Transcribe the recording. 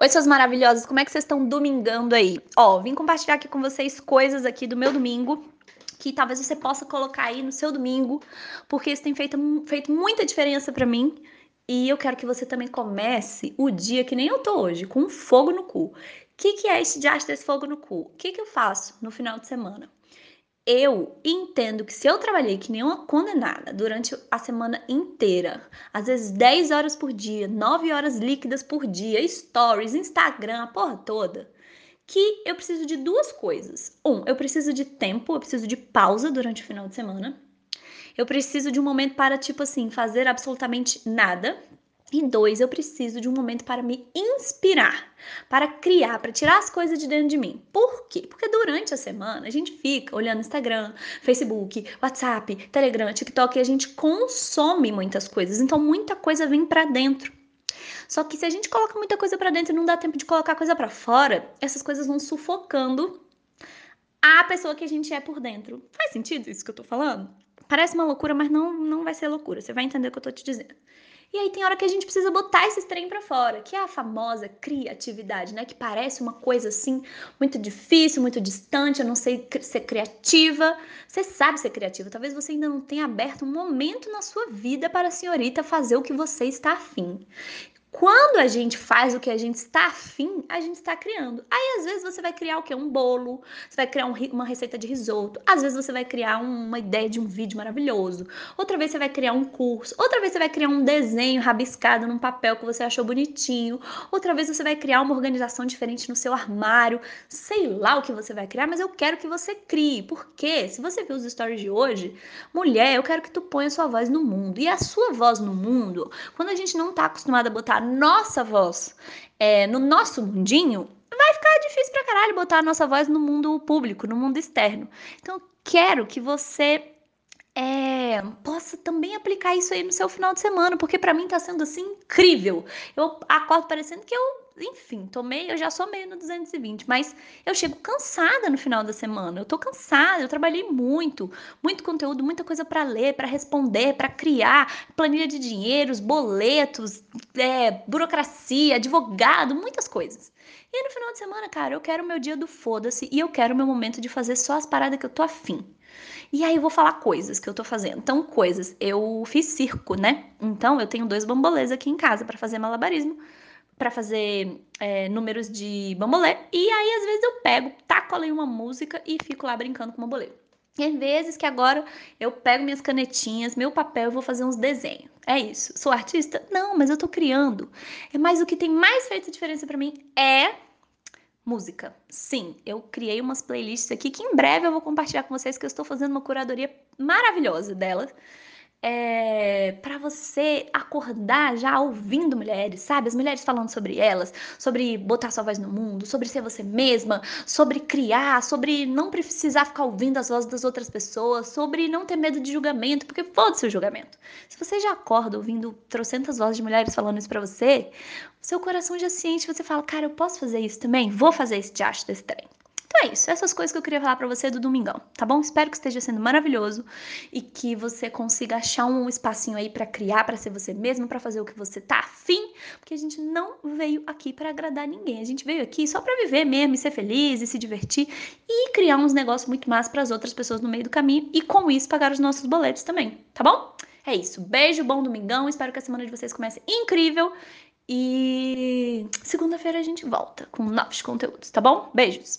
Oi, suas maravilhosas, como é que vocês estão domingando aí? Ó, vim compartilhar aqui com vocês coisas aqui do meu domingo que talvez você possa colocar aí no seu domingo, porque isso tem feito, feito muita diferença para mim. E eu quero que você também comece o dia que nem eu tô hoje, com um fogo no cu. O que, que é esse diacho desse fogo no cu? O que, que eu faço no final de semana? Eu entendo que se eu trabalhei que nem uma condenada durante a semana inteira, às vezes 10 horas por dia, 9 horas líquidas por dia, stories, Instagram, a porra toda, que eu preciso de duas coisas. Um, eu preciso de tempo, eu preciso de pausa durante o final de semana. Eu preciso de um momento para, tipo assim, fazer absolutamente nada, e dois, eu preciso de um momento para me inspirar, para criar, para tirar as coisas de dentro de mim. Por quê? Porque durante a semana a gente fica olhando Instagram, Facebook, WhatsApp, Telegram, TikTok e a gente consome muitas coisas. Então muita coisa vem para dentro. Só que se a gente coloca muita coisa para dentro e não dá tempo de colocar coisa para fora, essas coisas vão sufocando a pessoa que a gente é por dentro. Faz sentido isso que eu tô falando? Parece uma loucura, mas não, não vai ser loucura. Você vai entender o que eu tô te dizendo. E aí tem hora que a gente precisa botar esses trem para fora, que é a famosa criatividade, né? Que parece uma coisa assim muito difícil, muito distante, eu não sei ser criativa. Você sabe ser criativa, talvez você ainda não tenha aberto um momento na sua vida para a senhorita fazer o que você está afim. Quando a gente faz o que a gente está afim, a gente está criando. Aí, às vezes, você vai criar o quê? Um bolo, você vai criar um, uma receita de risoto, às vezes você vai criar uma ideia de um vídeo maravilhoso, outra vez você vai criar um curso, outra vez você vai criar um desenho rabiscado num papel que você achou bonitinho, outra vez você vai criar uma organização diferente no seu armário, sei lá o que você vai criar, mas eu quero que você crie, porque se você viu os stories de hoje, mulher, eu quero que tu ponha a sua voz no mundo, e a sua voz no mundo, quando a gente não está acostumada a botar nossa voz é, no nosso mundinho, vai ficar difícil pra caralho botar a nossa voz no mundo público, no mundo externo. Então, quero que você é, também aplicar isso aí no seu final de semana, porque para mim tá sendo assim incrível. Eu acordo parecendo que eu enfim, tomei, eu já sou meio no 220, mas eu chego cansada no final da semana. Eu tô cansada, eu trabalhei muito, muito conteúdo, muita coisa para ler, para responder, para criar, planilha de dinheiros, boletos, é, burocracia, advogado, muitas coisas. E no final de semana, cara, eu quero o meu dia do foda-se e eu quero o meu momento de fazer só as paradas que eu tô afim. E aí eu vou falar coisas que eu tô fazendo. Então, coisas. Eu fiz circo, né? Então, eu tenho dois bambolês aqui em casa para fazer malabarismo para fazer é, números de bambolê. E aí, às vezes, eu pego, taco ali uma música e fico lá brincando com o bambolê. Às vezes que agora eu pego minhas canetinhas, meu papel e vou fazer uns desenhos. É isso. Sou artista? Não, mas eu tô criando. É mais o que tem mais feito diferença para mim é música. Sim, eu criei umas playlists aqui que em breve eu vou compartilhar com vocês que eu estou fazendo uma curadoria maravilhosa delas é, você acordar já ouvindo mulheres, sabe? As mulheres falando sobre elas, sobre botar sua voz no mundo, sobre ser você mesma, sobre criar, sobre não precisar ficar ouvindo as vozes das outras pessoas, sobre não ter medo de julgamento, porque foda-se o julgamento. Se você já acorda ouvindo trocentas vozes de mulheres falando isso para você, seu coração já sente, você fala, cara, eu posso fazer isso também? Vou fazer esse diacho desse trem. Então é isso, essas coisas que eu queria falar para você do domingão, tá bom? Espero que esteja sendo maravilhoso e que você consiga achar um espacinho aí para criar, para ser você mesmo, para fazer o que você tá afim, porque a gente não veio aqui para agradar ninguém. A gente veio aqui só para viver mesmo, e ser feliz e se divertir e criar uns negócios muito mais para as outras pessoas no meio do caminho e com isso pagar os nossos boletos também, tá bom? É isso. Beijo, bom domingão. Espero que a semana de vocês comece incrível. E segunda-feira a gente volta com novos conteúdos, tá bom? Beijos!